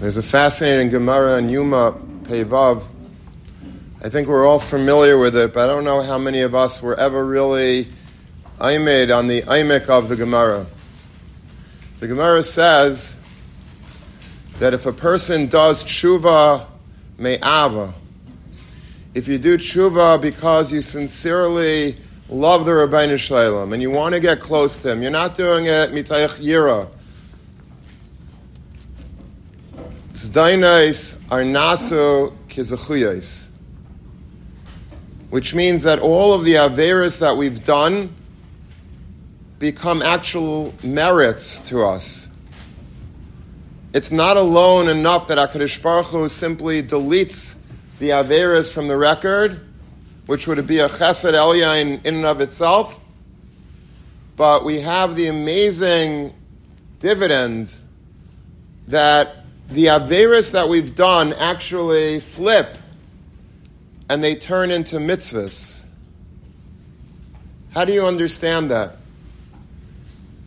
There's a fascinating Gemara in Yuma Pevav. I think we're all familiar with it, but I don't know how many of us were ever really aimed on the aimek of the Gemara. The Gemara says that if a person does tshuva me'ava, if you do tshuva because you sincerely love the Ribbono Shel Olam and you want to get close to him, you're not doing it mitayach yira, Zdainais are naso kizachuyais, which means that all of the averas that we've done become actual merits to us. It's not alone enough that HaKadosh Baruch Hu simply deletes the averas from the record, which would be a chesed elyain in and of itself, but we have the amazing dividend that the Averis that we've done actually flip and they turn into mitzvahs. How do you understand that?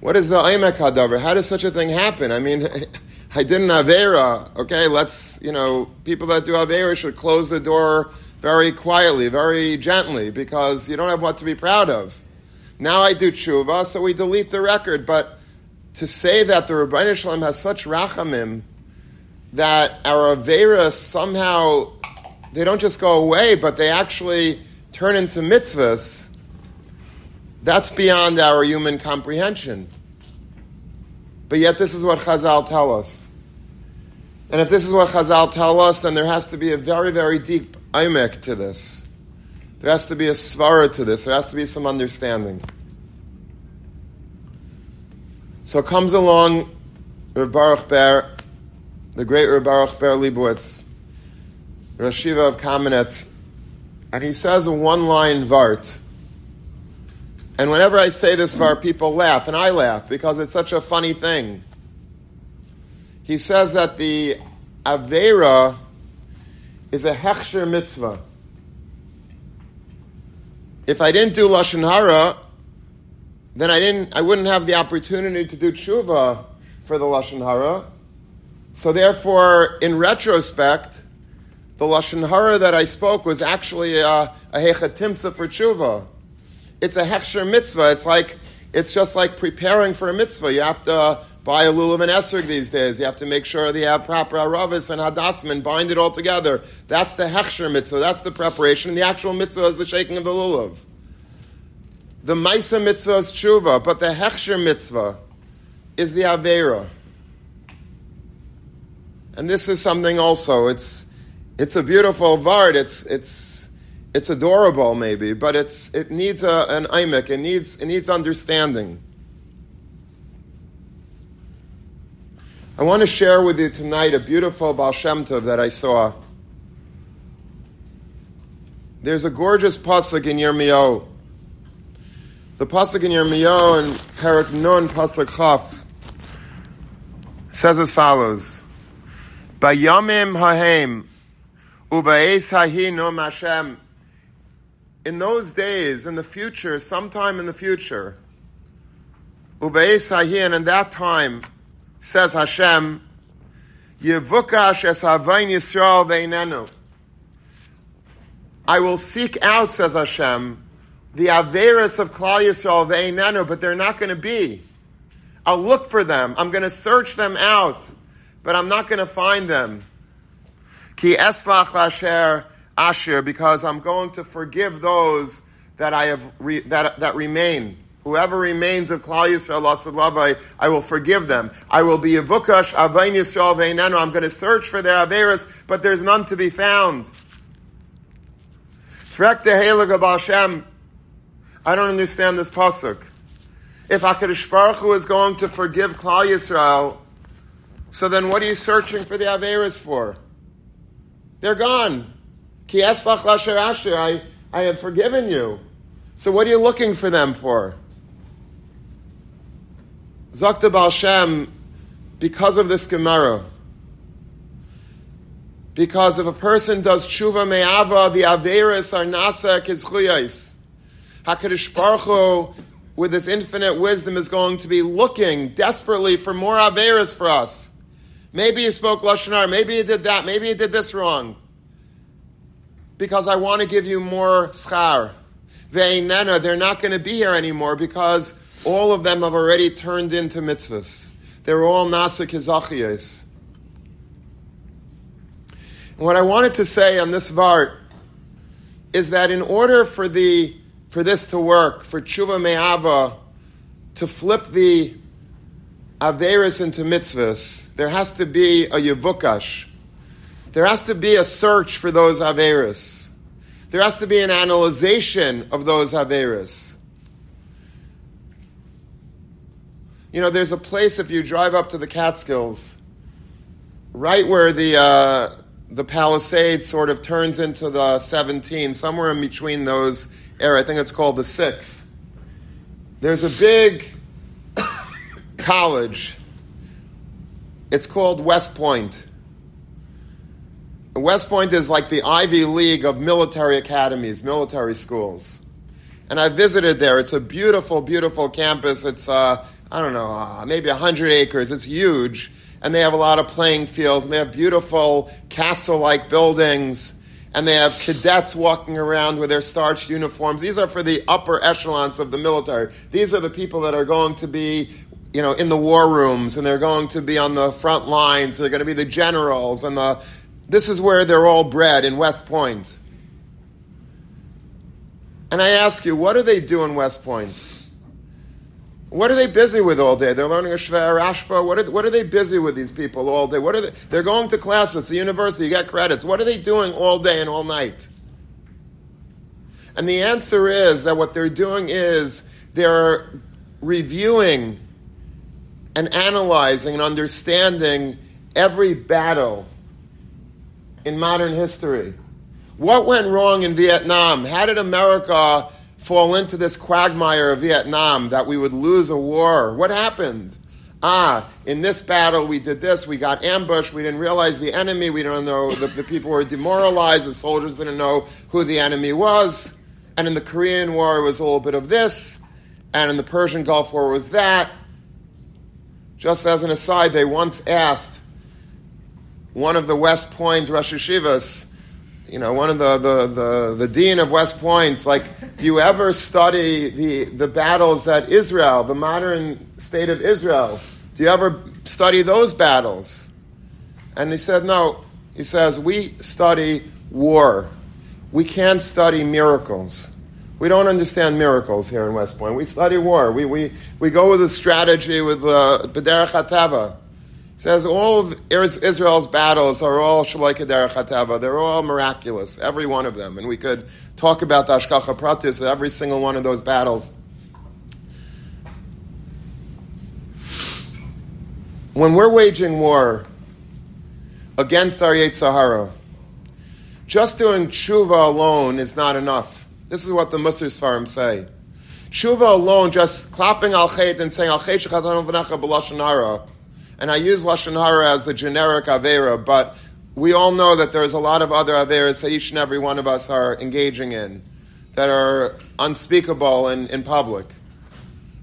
What is the Aimek Hadavar? How does such a thing happen? I mean, I did an Avera. Okay, let's, you know, people that do Avera should close the door very quietly, very gently, because you don't have what to be proud of. Now I do tshuva, so we delete the record. But to say that the Ribbono Shel Olam has such rachamim, that our Averas somehow, they don't just go away, but they actually turn into mitzvahs, that's beyond our human comprehension. But yet, this is what Chazal tell us. And if this is what Chazal tell us, then there has to be a very, very deep imek to this. There has to be a svara to this. There has to be some understanding. So comes along Rav Baruch Ber the great Reb Baruch Ber Leibowitz, Rosh of Kamenetz, and he says a one-line vart. And whenever I say this vart, people laugh, and I laugh because it's such a funny thing. He says that the Avera is a Hechsher mitzvah. If I didn't do Lashon Hara, then I, didn't, I wouldn't have the opportunity to do tshuva for the Lashon Hara. So therefore, in retrospect, the lashon hara that I spoke was actually uh, a, a hechatimtza for tshuva. It's a hechsher mitzvah. It's like it's just like preparing for a mitzvah. You have to buy a lulav and esrog these days. You have to make sure that you have proper aravis and hadassim and bind it all together. That's the hechsher mitzvah. That's the preparation. And the actual mitzvah is the shaking of the lulav. The maisa mitzvah is tshuva, but the hechsher mitzvah is the avera. And this is something also. It's it's a beautiful vard. It's it's it's adorable maybe, but it's it needs a, an imik. It needs it needs understanding. I want to share with you tonight a beautiful Baal Shem Tov that I saw. There's a gorgeous pasuk in Yirmiyahu. The pasuk in Yirmiyahu and Parak Nun pasuk Chaf says as follows. Bayamim hahem uvaes hahinum Hashem. In those days, in the future, sometime in the future, uvaes hahin, in that time, says Hashem, Yevukash es havain Yisrael veinenu. I will seek out, says Hashem, the Averis of Klal Yisrael veinenu, but they're not going to be. I'll look for them. I'm going to search them out but I'm not going to find them. Ki eslach lasher asher, because I'm going to forgive those that I have re, that that remain. Whoever remains of Klal Yisrael, I will forgive them. I will be Yevukash Avain Yisrael Veinenu. I'm going to search for their Averis, but there's none to be found. Frek Hashem. I don't understand this pasuk. If Hakadosh Baruch Hu is going to forgive Klal Yisrael, so then what are you searching for the Averas for? They're gone. Ki eslach lasher asher, I, I have forgiven you. So what are you looking for them for? Zakta Baal Shem, because of this Gemara, because if a person does tshuva me'ava, the averis are nasek his chuyais. HaKadosh Baruch Hu, with his infinite wisdom, is going to be looking desperately for more averis for us. Maybe you spoke Lashon Hara. Maybe you did that. Maybe you did this wrong. Because I want to give you more schar. Ve'inena, they're not going to be here anymore because all of them have already turned into mitzvahs. They're all nasa kizachiyas. What I wanted to say on this vart is that in order for the for this to work, for tshuva me'ava to flip the averis into mitzvahs, there has to be a yavukash. There has to be a search for those averis. There has to be an analyzation of those averis. You know, there's a place if you drive up to the Catskills, right where the uh, the Palisades sort of turns into the 17, somewhere in between those area. I think it's called the 6th. There's a big college. It's called West Point. West Point is like the Ivy League of military academies, military schools. And I visited there. It's a beautiful, beautiful campus. It's, uh, I don't know, uh, maybe 100 acres. It's huge and they have a lot of playing fields, and they have beautiful castle like buildings, and they have cadets walking around with their starched uniforms. These are for the upper echelons of the military. These are the people that are going to be you know, in the war rooms, and they're going to be on the front lines. They're going to be the generals, and the. This is where they're all bred in West Point. And I ask you, what do they do in West Point? What are they busy with all day? They're learning a Shver Ashba. What are, what are they busy with, these people, all day? What are they? They're going to class. It's a university. You get credits. What are they doing all day and all night? And the answer is that what they're doing is they're reviewing and analyzing and understanding every battle in modern history. What went wrong in Vietnam? How did America fall into this quagmire of Vietnam that we would lose a war. What happened? Ah, in this battle we did this, we got ambushed, we didn't realize the enemy, we don't know, the, the people were demoralized, the soldiers didn't know who the enemy was. And in the Korean War it was a little bit of this, and in the Persian Gulf War was that. Just as an aside, they once asked one of the West Point Rosh Yeshivas, you know, one of the, the, the, the dean of West Point, like, do you ever study the, the battles at Israel, the modern state of Israel? Do you ever study those battles? And he said, no. He says, we study war. We can't study miracles. We don't understand miracles here in West Point. We study war. We, we, we go with a strategy with uh, Bederach Hatava says all of Israel's battles are all Shalaika Derech They're all miraculous, every one of them. And we could talk about the Ashkacha Pratis of every single one of those battles. When we're waging war against our Sahara, just doing tshuva alone is not enough. This is what the Musar say. Tshuva alone, just clapping al and saying al chait shechatan v'necha b'lashon and I use Lashon Hara as the generic Avera, but we all know that there's a lot of other Averas that each and every one of us are engaging in that are unspeakable in, in public.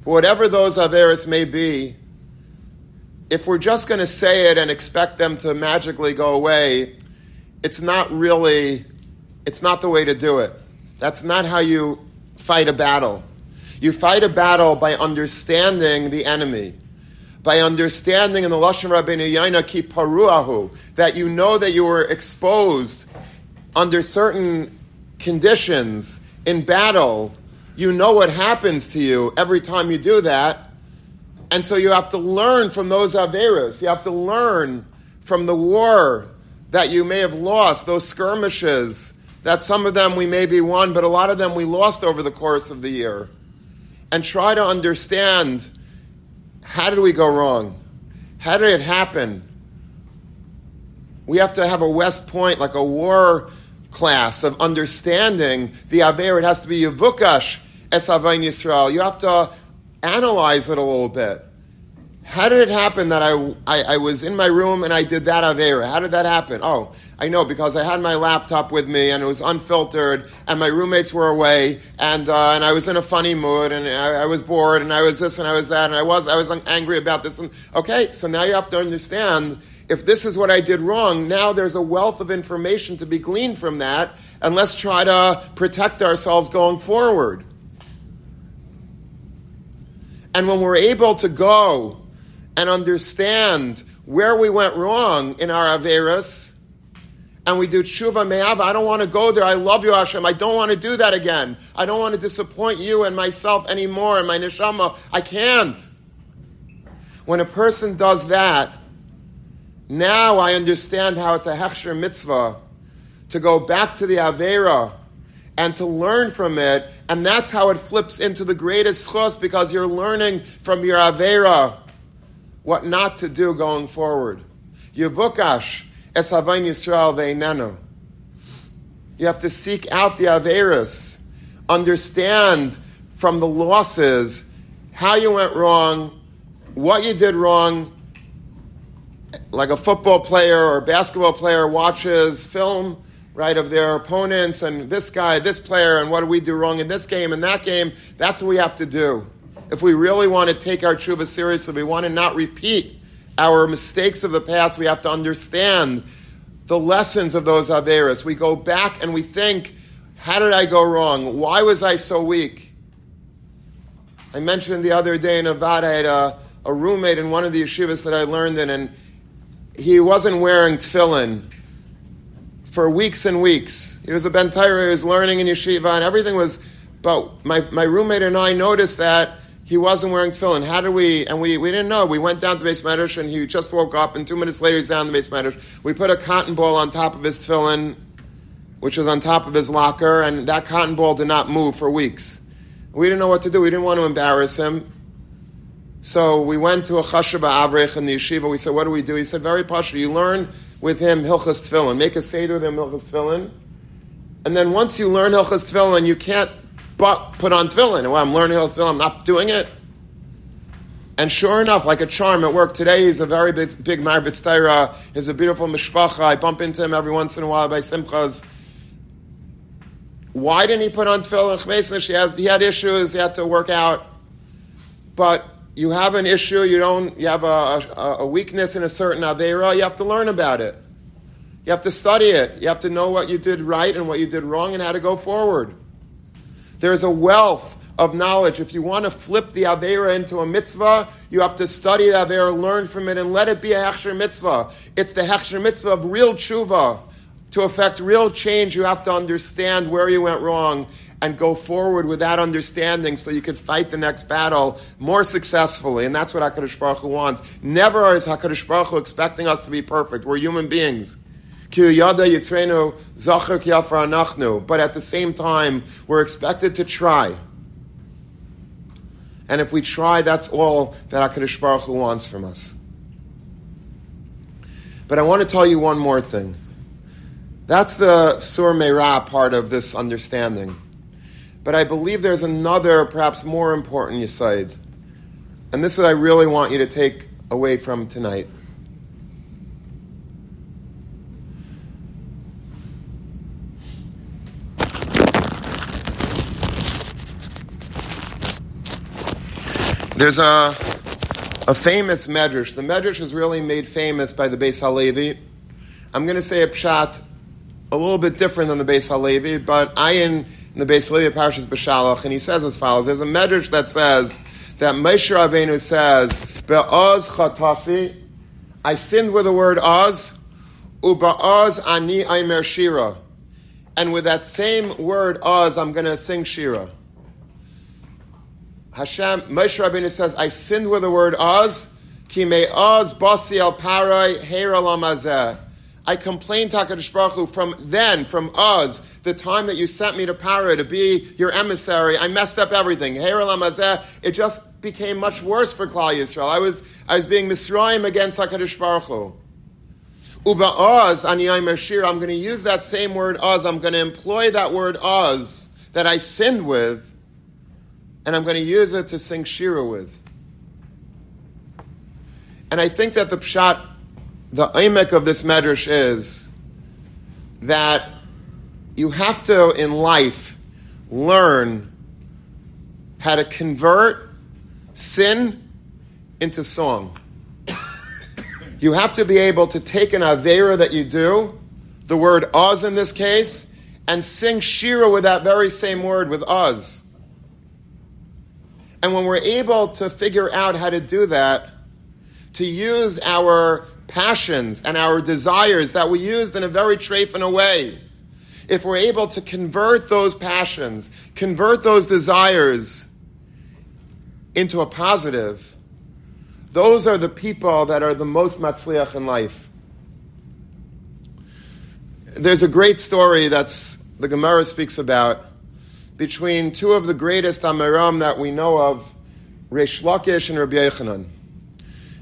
But whatever those Averas may be, if we're just going to say it and expect them to magically go away, it's not really, it's not the way to do it. That's not how you fight a battle. You fight a battle by understanding the enemy by understanding in the Lashon Rabbeinu Yaina ki paruahu, that you know that you were exposed under certain conditions in battle, you know what happens to you every time you do that. And so you have to learn from those Averas. You have to learn from the war that you may have lost, those skirmishes, that some of them we maybe won, but a lot of them we lost over the course of the year. And try to understand how did we go wrong? How did it happen? We have to have a West Point, like a war class of understanding the Aver. It has to be Yavukash Es Avain Yisrael. You have to analyze it a little bit. How did it happen that I, I, I was in my room and I did that Avera? How did that happen? Oh, I know because I had my laptop with me and it was unfiltered and my roommates were away and, uh, and I was in a funny mood and I, I, was bored and I was this and I was that and I was, I was angry about this. And okay, so now you have to understand if this is what I did wrong, now there's a wealth of information to be gleaned from that, and let's try to protect ourselves going forward. And when we're able to go and understand where we went wrong in our Averis, and we do tshuva me'ava, I don't want to go there. I love you, Hashem. I don't want to do that again. I don't want to disappoint you and myself anymore and my neshama. I can't. When a person does that, now I understand how it's a hechsher mitzvah to go back to the Avera and to learn from it. And that's how it flips into the greatest chos because you're learning from your Avera what not to do going forward. Yevukash es Havayin Yisrael ve'inenu. You have to seek out the Averas, understand from the losses how you went wrong, what you did wrong, like a football player or basketball player watches film, right, of their opponents and this guy, this player, and what do we do wrong in this game and that game, that's what we have to do. If we really want to take our tshuva seriously, we want to not repeat our mistakes of the past, we have to understand the lessons of those Averas. We go back and we think, how did I go wrong? Why was I so weak? I mentioned the other day in Nevada, I had a, a roommate in one of the yeshivas that I learned in, and he wasn't wearing tefillin for weeks and weeks. He was a Ben he was learning in yeshiva, and everything was. But my, my roommate and I noticed that he wasn't wearing tefillin. How do we? And we, we didn't know. We went down to base medrash, and he just woke up, and two minutes later he's down the base medrash. We put a cotton ball on top of his tefillin, which was on top of his locker, and that cotton ball did not move for weeks. We didn't know what to do. We didn't want to embarrass him. So we went to a chashaba avrech in the yeshiva. We said, "What do we do?" He said, "Very pasha. You learn with him hilchas tefillin. Make a seder with him hilchas tefillin, and then once you learn hilchas tefillin, you can't but put on tefillin. And when I'm learning tefillin, I'm not doing it." And sure enough, like a charm at work today, he's a very big, big marbit taira. He's a beautiful mishpacha. I bump into him every once in a while by simchas. Why didn't he put on tefillin? He had, he had issues. He had to work out, but you have an issue, you don't, you have a, a, a weakness in a certain avera, you have to learn about it. You have to study it. You have to know what you did right and what you did wrong and how to go forward. There's a wealth of knowledge. If you want to flip the Avera into a mitzvah, you have to study the Avera, learn from it, and let it be a Hechsher mitzvah. It's the Hechsher mitzvah of real tshuva. To affect real change, you have to understand where you went wrong and go forward with that understanding so you can fight the next battle more successfully. And that's what HaKadosh Baruch Hu wants. Never is HaKadosh Baruch Hu expecting us to be perfect. We're human beings. But at the same time, we're expected to try. And if we try, that's all that HaKadosh Baruch Hu wants from us. But I want to tell you one more thing. That's the Sur Meirah part of this understanding. But I believe there's another, perhaps more important Yisaid. And this is what I really want you to take away from tonight. There's a, a famous medrash. The medrash is really made famous by the Beis Halevi. I'm going to say a pshat a little bit different than the Beis Halevi, but Ayin in the Beis Levi Parshas Beshalach, and he says as follows: There's a medrash that says that Moshe Rabbeinu says, "Be'oz chatasi, I sinned with the word oz, uba'oz ani aimer shira," and with that same word oz, I'm going to sing shira. Hashem, Moshe Rabbeinu says, "I sinned with the word oz." Ki me oz basi al parai lamazeh. I complained to HaKadosh Baruch Hu from then, from us, the time that you sent me to Para to be your emissary. I messed up everything. It just became much worse for Klal Yisrael. I was, I was being Misraim against HaKadosh Baruch Hu. Uba Oz, Aniyai Mershir, I'm going to use that same word Oz. I'm going to employ that word Oz that I sinned with, and I'm going to use it to sing Shira with. And I think that the Pshat the aimek of this medrash is that you have to, in life, learn how to convert sin into song. You have to be able to take an Avera that you do, the word Oz in this case, and sing Shira with that very same word, with Oz. And when we're able to figure out how to do that, to use our passions and our desires that we used in a very in a way, if we're able to convert those passions, convert those desires into a positive, those are the people that are the most matzliach in life. There's a great story that's the Gemara speaks about between two of the greatest Amoraim that we know of, Reish Lakish and Rabbi Yechanan.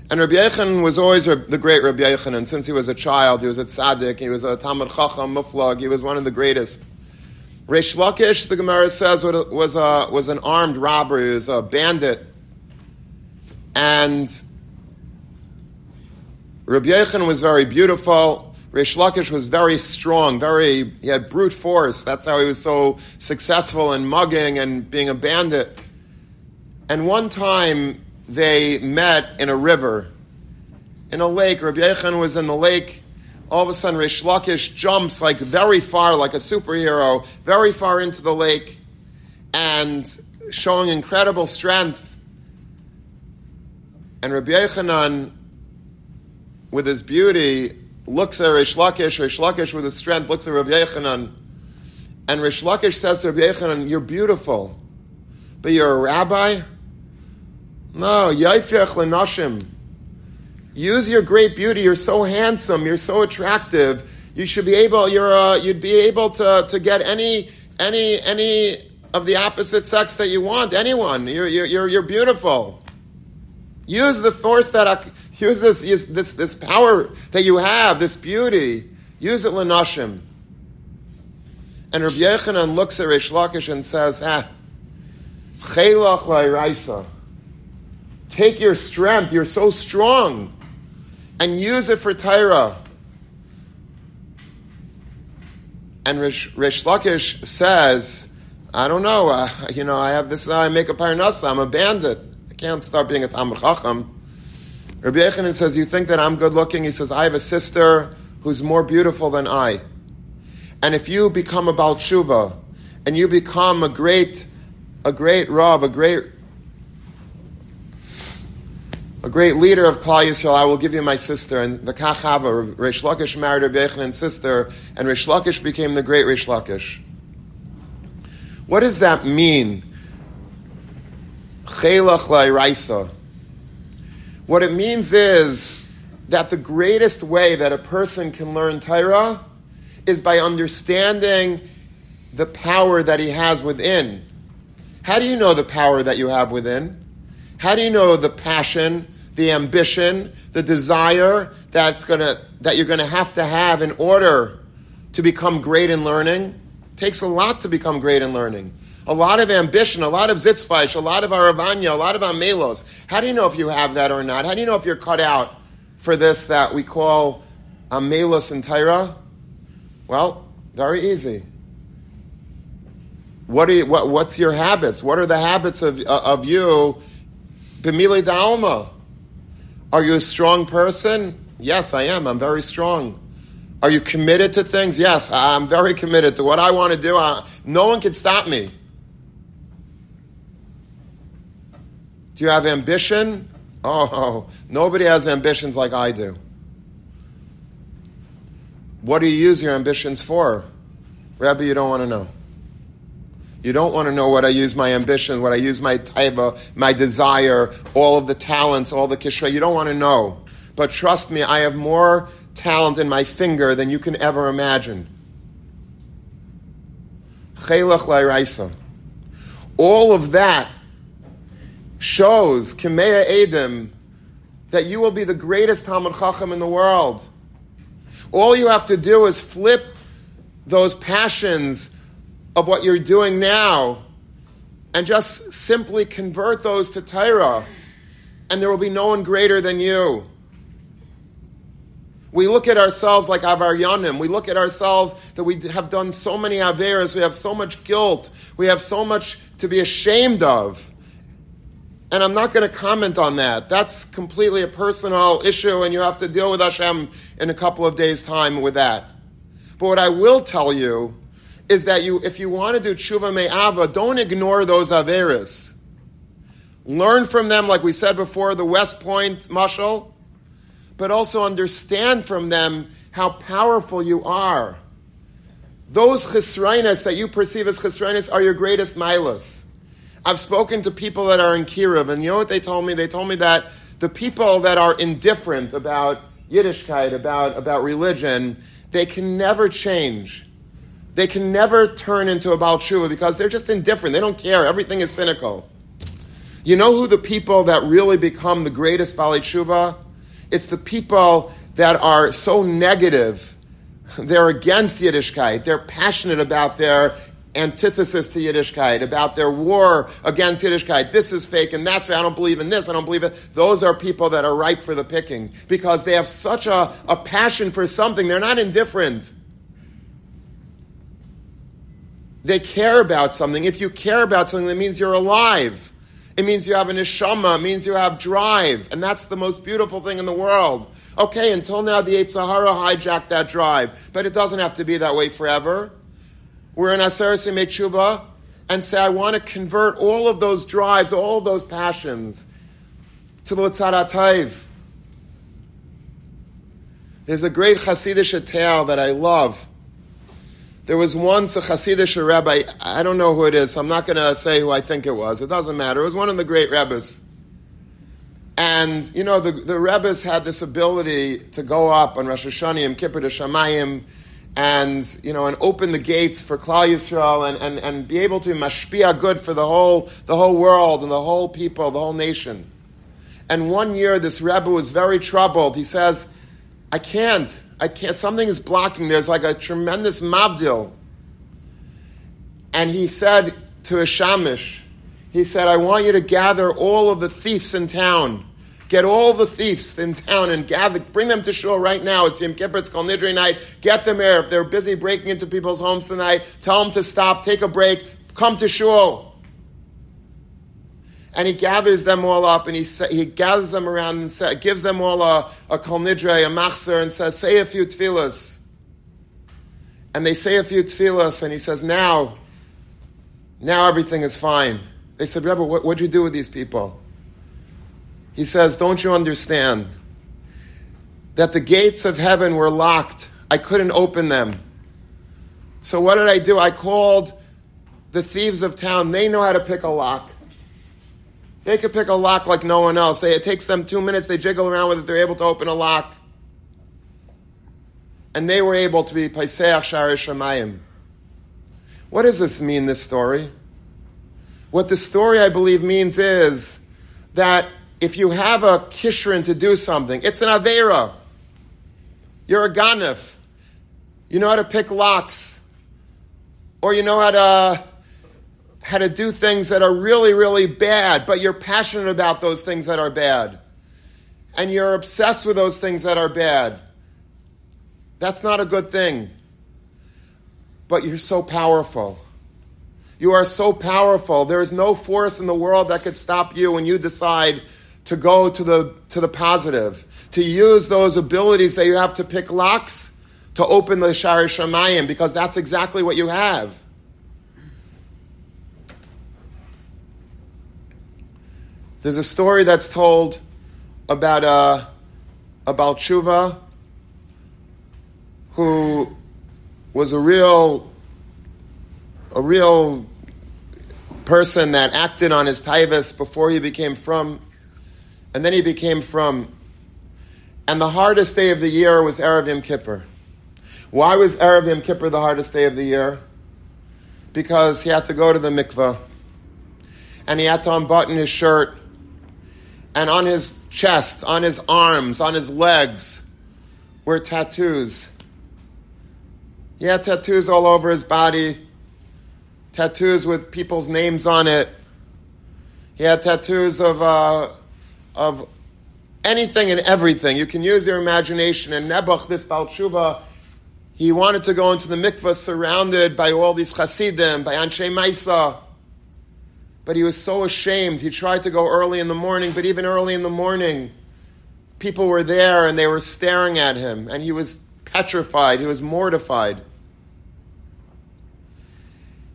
And Rabbi Yechanan was always the great Rabbi Yechanan. Since he was a child, he was a tzaddik, he was a Talmud Chacham, Muflag, he was one of the greatest. Reish Lakish, the Gemara says, was, a, was an armed robber, he was a bandit. And Rabbi Yechanan was very beautiful. Reish Lakish was very strong, very, he had brute force. That's how he was so successful in mugging and being a bandit. And one time, they met in a river, in a lake. Rabbi Yechon was in the lake. All of a sudden, Reish Lakish jumps like very far, like a superhero, very far into the lake, and showing incredible strength. And Rabbi Yechanan, with his beauty, looks at Reish Lakish. Reish Lakish, with his strength, looks at Rabbi Yechanan. And Reish Lakish says to Rabbi Yechanan, You're beautiful, but you're a rabbi? No, Yaifech Lenashim. Use your great beauty. You're so handsome. You're so attractive. You should be able. You're. Uh, you'd be able to to get any any any of the opposite sex that you want. Anyone. You're you're you're, you're beautiful. Use the force that use this use this this power that you have. This beauty. Use it lenashim. And Rabbi Yechanan looks at Reish Lakish and says, "Ah, chelach la'iraisa." Take your strength, you're so strong, and use it for Torah. And Rish, Reish Lakish says, I don't know, uh, you know, I have this, uh, I make a parnasa, I'm a bandit. Can't start being a Talmud Chacham. Rabbi Yechanan says, you think that I'm good looking? He says, I have a sister who's more beautiful than I. And if you become a Baal Tshuva, and you become a great, a great Rav, a great a great leader of Klal Yisrael, I will give you my sister. And the Kachava, Reish Lakish married Rabbi Yechanan's sister, and Reish Lakish became the great Reish Lakish. What does that mean? Chelach Raisa. What it means is that the greatest way that a person can learn Torah is by understanding the power that he has within. How do you know the power that you have within? How do you know the passion, the ambition, the desire that's gonna, that you're going to have to have in order to become great in learning? It takes a lot to become great in learning. A lot of ambition, a lot of zitzvaish, a lot of aravanya, a lot of amelos. How do you know if you have that or not? How do you know if you're cut out for this that we call amelos and Torah? Well, very easy. What, you, what what's your habits? What are the habits of, uh, of you B'mile da'alma. Are you a strong person? Yes, I am. I'm very strong. Are you committed to things? Yes, I'm very committed to what I want to do. I, no one can stop me. Do you have ambition? Oh, nobody has ambitions like I do. What do you use your ambitions for? Rabbi, you don't want to know. You don't want to know what I use my ambition, what I use my taiva, my desire, all of the talents, all the kishra. You don't want to know. But trust me, I have more talent in my finger than you can ever imagine. All of that shows, Kimea Edim, that you will be the greatest Talmud Chacham in the world. All you have to do is flip those passions of what you're doing now and just simply convert those to Torah, and there will be no one greater than you. We look at ourselves like avaryanim. We look at ourselves that we have done so many averas. We have so much guilt. We have so much to be ashamed of. And I'm not going to comment on that. That's completely a personal issue, and you have to deal with Hashem in a couple of days' time with that. But what I will tell you is that you, if you want to do tshuva me'ava, don't ignore those averis. Learn from them, like we said before, the West Point mushal, but also understand from them how powerful you are. Those chisrainas that you perceive as chisrainas are your greatest milas. I've spoken to people that are in Kiruv, and you know what they told me? They told me that the people that are indifferent about Yiddishkeit, about, about religion, they can never change. They can never turn into a Baal because they're just indifferent. They don't care. Everything is cynical. You know who the people that really become the greatest Tshuva? It's the people that are so negative. They're against Yiddishkeit. They're passionate about their antithesis to Yiddishkeit, about their war against Yiddishkeit. This is fake and that's fake. I don't believe in this. I don't believe it. Those are people that are ripe for the picking because they have such a, a passion for something. They're not indifferent. They care about something. If you care about something, that means you're alive. It means you have an neshama. It means you have drive. And that's the most beautiful thing in the world. Okay, until now the Yetzer Hara hijacked that drive. But it doesn't have to be that way forever we're in Aseret Tshuva and say, I want to convert all of those drives, all of those passions to the Tzad There's a great Hasidic tale that I love. There was once a Hasidic rabbi, I don't know who it is, so I'm not going to say who I think it was. It doesn't matter. It was one of the great rabbis. And, you know, the, the rabbis had this ability to go up on Rosh Hashanah, Kippur, to Shamayim, and you know and open the gates for Klal Yisrael and, and, and be able to mashpia good for the whole the whole world and the whole people, the whole nation. And one year this Rebbe was very troubled. He says, I can't, I can't, something is blocking. There's like a tremendous mabdil. And he said to a shamish, he said, I want you to gather all of the thieves in town Get all the thieves in town and gather, bring them to shul right now. It's Yom Kippur, it's called Nidre night. Get them here. If they're busy breaking into people's homes tonight, tell them to stop, take a break, come to shul. And he gathers them all up and he, he gathers them around and say, gives them all a, a kol nidre, a machzer, and says, say a few tefillahs. And they say a few tefillahs and he says, now, now everything is fine. They said, Rebbe, what, what'd you do with these people? He says, Don't you understand that the gates of heaven were locked? I couldn't open them. So what did I do? I called the thieves of town. They know how to pick a lock. They could pick a lock like no one else. They, it takes them two minutes. They jiggle around with it. They're able to open a lock. And they were able to be Paiseach Shari Shemayim. What does this mean, this story? What the story, I believe, means is that if you have a kishrin to do something, it's an avera. You're a ganif. You know how to pick locks, or you know how to how to do things that are really, really bad, but you're passionate about those things that are bad, and you're obsessed with those things that are bad. That's not a good thing. But you're so powerful. You are so powerful. There is no force in the world that could stop you when you decide to go to the, to the positive, to use those abilities that you have to pick locks to open the Shari Shamayim, because that's exactly what you have. There's a story that's told about uh, about Shuva, who was a real a real person that acted on his taivas before he became from and then he became from. And the hardest day of the year was Erev Yom Kippur. Why was Erev Yom Kippur the hardest day of the year? Because he had to go to the mikveh, and he had to unbutton his shirt, and on his chest, on his arms, on his legs were tattoos. He had tattoos all over his body, tattoos with people's names on it. He had tattoos of uh, of anything and everything. You can use your imagination. And Nebuch, this Baal Tshuva, he wanted to go into the mikveh surrounded by all these chasidim, by Anshe Maisa, but he was so ashamed. He tried to go early in the morning, but even early in the morning, people were there and they were staring at him, and he was petrified, he was mortified.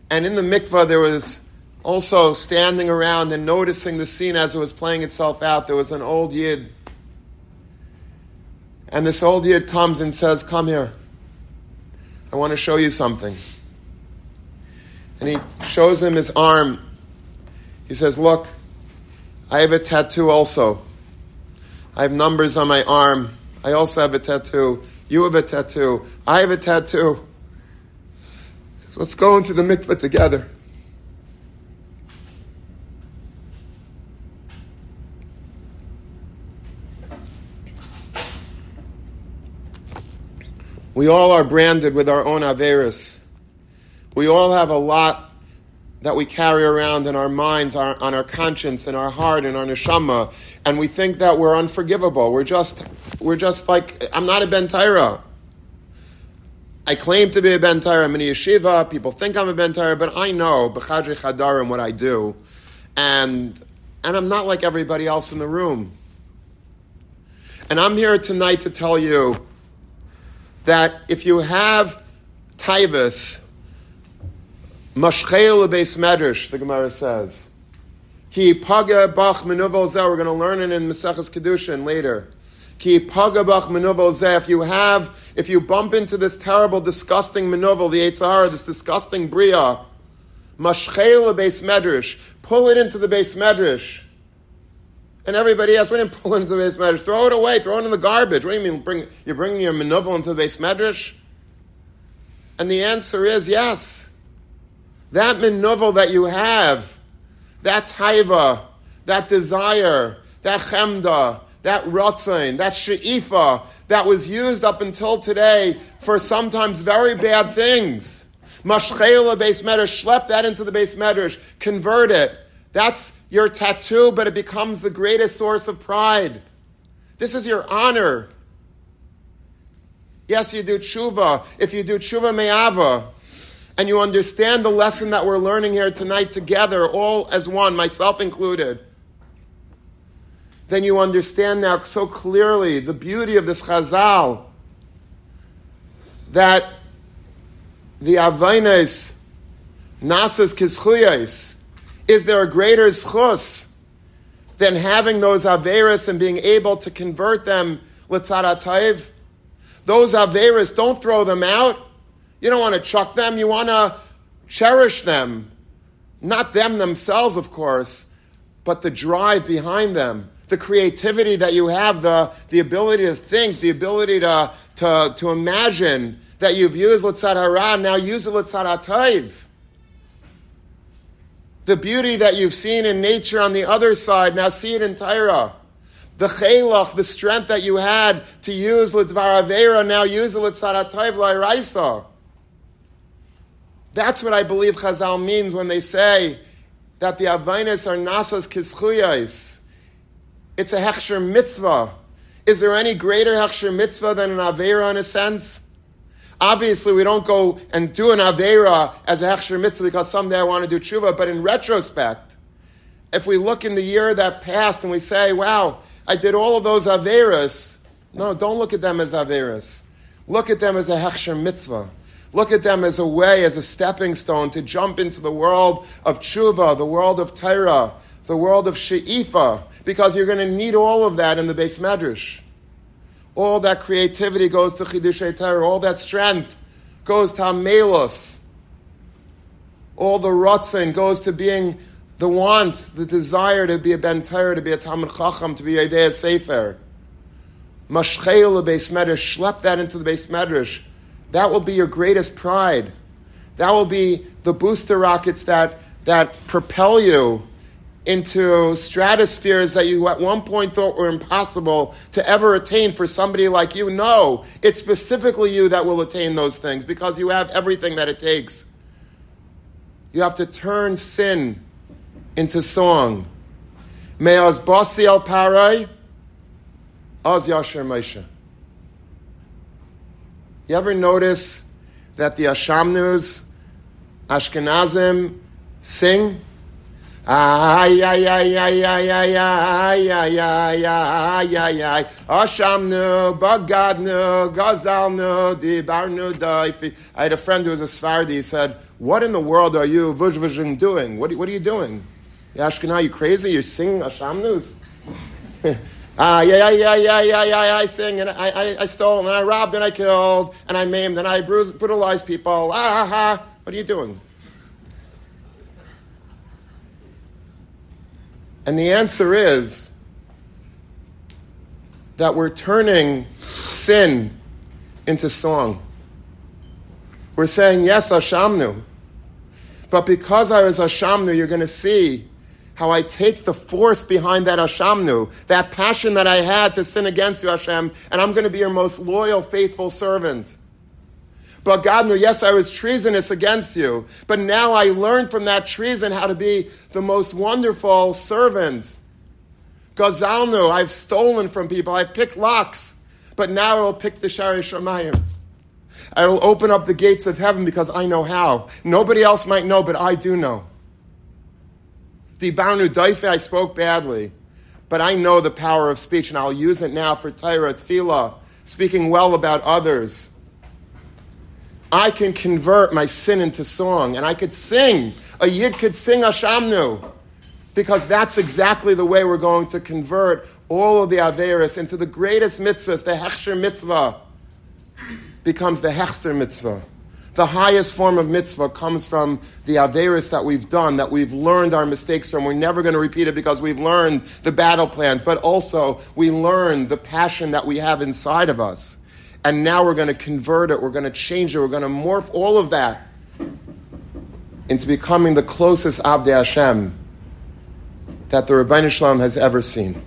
And in the mikvah, there was also standing around and noticing the scene as it was playing itself out. There was an old yid. And this old yid comes and says, Come here. I want to show you something. And he shows him his arm he says, Look, I have a tattoo also. I have numbers on my arm. I also have a tattoo. You have a tattoo. I have a tattoo. So let's go into the mikveh together. We all are branded with our own Averis. We all have a lot that we carry around in our minds, our, on our conscience, in our heart, in our neshama, and we think that we're unforgivable. We're just, we're just like, I'm not a Ben. I claim to be a Ben. I'm in a yeshiva. People think I'm a Ben but I know, b'chadri chadarim, what I do. And, and I'm not like everybody else in the room. And I'm here tonight to tell you that if you have taivas, Mashchel beis medrash, the Gemara says. Ki paga bach menuvel zeh. We're going to learn it in Maseches Kedushin later. Ki paga bach zeh. If you have, if you bump into this terrible, disgusting menuvel, the Eitzahara, this disgusting bria, mashchel beis medrash. Pull it into the beis medrash. And everybody else, "We didn't pull into the base medrash. Throw it away. Throw it in the garbage." What do you mean? Bring, you're bringing your menuvel into the base medrash? And the answer is yes. That minovel that you have, that taiva, that desire, that chemda, that rotzain, that she'ifa, that was used up until today for sometimes very bad things. Mashchela base medrash, schlep that into the base medrash, convert it. That's your tattoo, but it becomes the greatest source of pride. This is your honor. Yes, you do tshuva. If you do tshuva me'ava, and you understand the lesson that we're learning here tonight together, all as one, myself included, then you understand now so clearly the beauty of this chazal that the avaines nasas kischuyas is there a greater schus than having those averis and being able to convert them l'tzaratayv? Those averis, don't throw them out. You don't want to chuck them, you want to cherish them. Not them themselves, of course, but the drive behind them, the creativity that you have, the, the ability to think, the ability to, to, to imagine that you've used Litzad Hara, now use it Litzad. The beauty that you've seen in nature on the other side, now see it in Tyra. The chelach, the strength that you had to use Lidvar Avera, now use it Litzad Atayv Lairaisa. That's what I believe Chazal means when they say that the Avainas are Nasas Kischuyais. It's a Hechsher mitzvah. Is there any greater Hechsher mitzvah than an Avera in a sense? Obviously, we don't go and do an Avera as a Hechsher mitzvah because someday I want to do tshuva, but in retrospect, if we look in the year that passed and we say, wow, I did all of those Averas, no, don't look at them as Averas. Look at them as a Hechsher mitzvah. Look at them as a way, as a stepping stone to jump into the world of tshuva, the world of Torah, the world of she'ifa, because you're going to need all of that in the base medrash. All that creativity goes to chidushei Torah. All that strength goes to amelos. All the rotzen goes to being the want, the desire to be a ben Torah, to be a Talmud Chacham, to be a Dea Sefer. Mashchel base medrash, schlep that into the base medrash that will be your greatest pride. That will be the booster rockets that, that propel you into stratospheres that you at one point thought were impossible to ever attain for somebody like you. No, it's specifically you that will attain those things because you have everything that it takes. You have to turn sin into song. Me'az basi al parai, az yasher Moshe. You ever notice that the Ashamnus, Ashkenazim, sing? Ay, ay, ay, ay, ay, ay, ay, ay, ay, ay, ay, ay, Ashamnu, Bagadnu, Gazalnu, Dibarnu, Daifi. I had a friend who was a Sfardi. He said, What in the world are you, Vujvajin, doing? What, what are you doing? Yashkana, you crazy? You're singing Ashamnus? Ah, yeah, yeah, yeah, yeah, yeah, yeah, I sing, and I, I, I stole, and I robbed, and I killed, and I maimed, and I bruised, brutalized people. Ah, ha, ha. What are you doing? And the answer is that we're turning sin into song. We're saying, yes, Ashamnu. But because I was Ashamnu, you're going to see how I take the force behind that Ashamnu, that passion that I had to sin against you, Hashem, and I'm going to be your most loyal, faithful servant. But God knew, yes, I was treasonous against you. But now I learned from that treason how to be the most wonderful servant. Gazalnu, I've stolen from people, I've picked locks, but now I will pick the Sharei Shamayim. I will open up the gates of heaven because I know how. Nobody else might know, but I do know. Dibarnu Daife, I spoke badly, but I know the power of speech, and I'll use it now for Torah, Tefillah, speaking well about others. I can convert my sin into song, and I could sing. A yid could sing Ashamnu, because that's exactly the way we're going to convert all of the Averis into the greatest mitzvahs. The Hechsher mitzvah becomes the Hechster mitzvah. The highest form of mitzvah comes from the Averis that we've done, that we've learned our mistakes from. We're never going to repeat it because we've learned the battle plans, but also we learn the passion that we have inside of us and now we're going to convert it, we're going to change it, we're going to morph all of that into becoming the closest Avdei Hashem that the Ribbono Shel Olam has ever seen.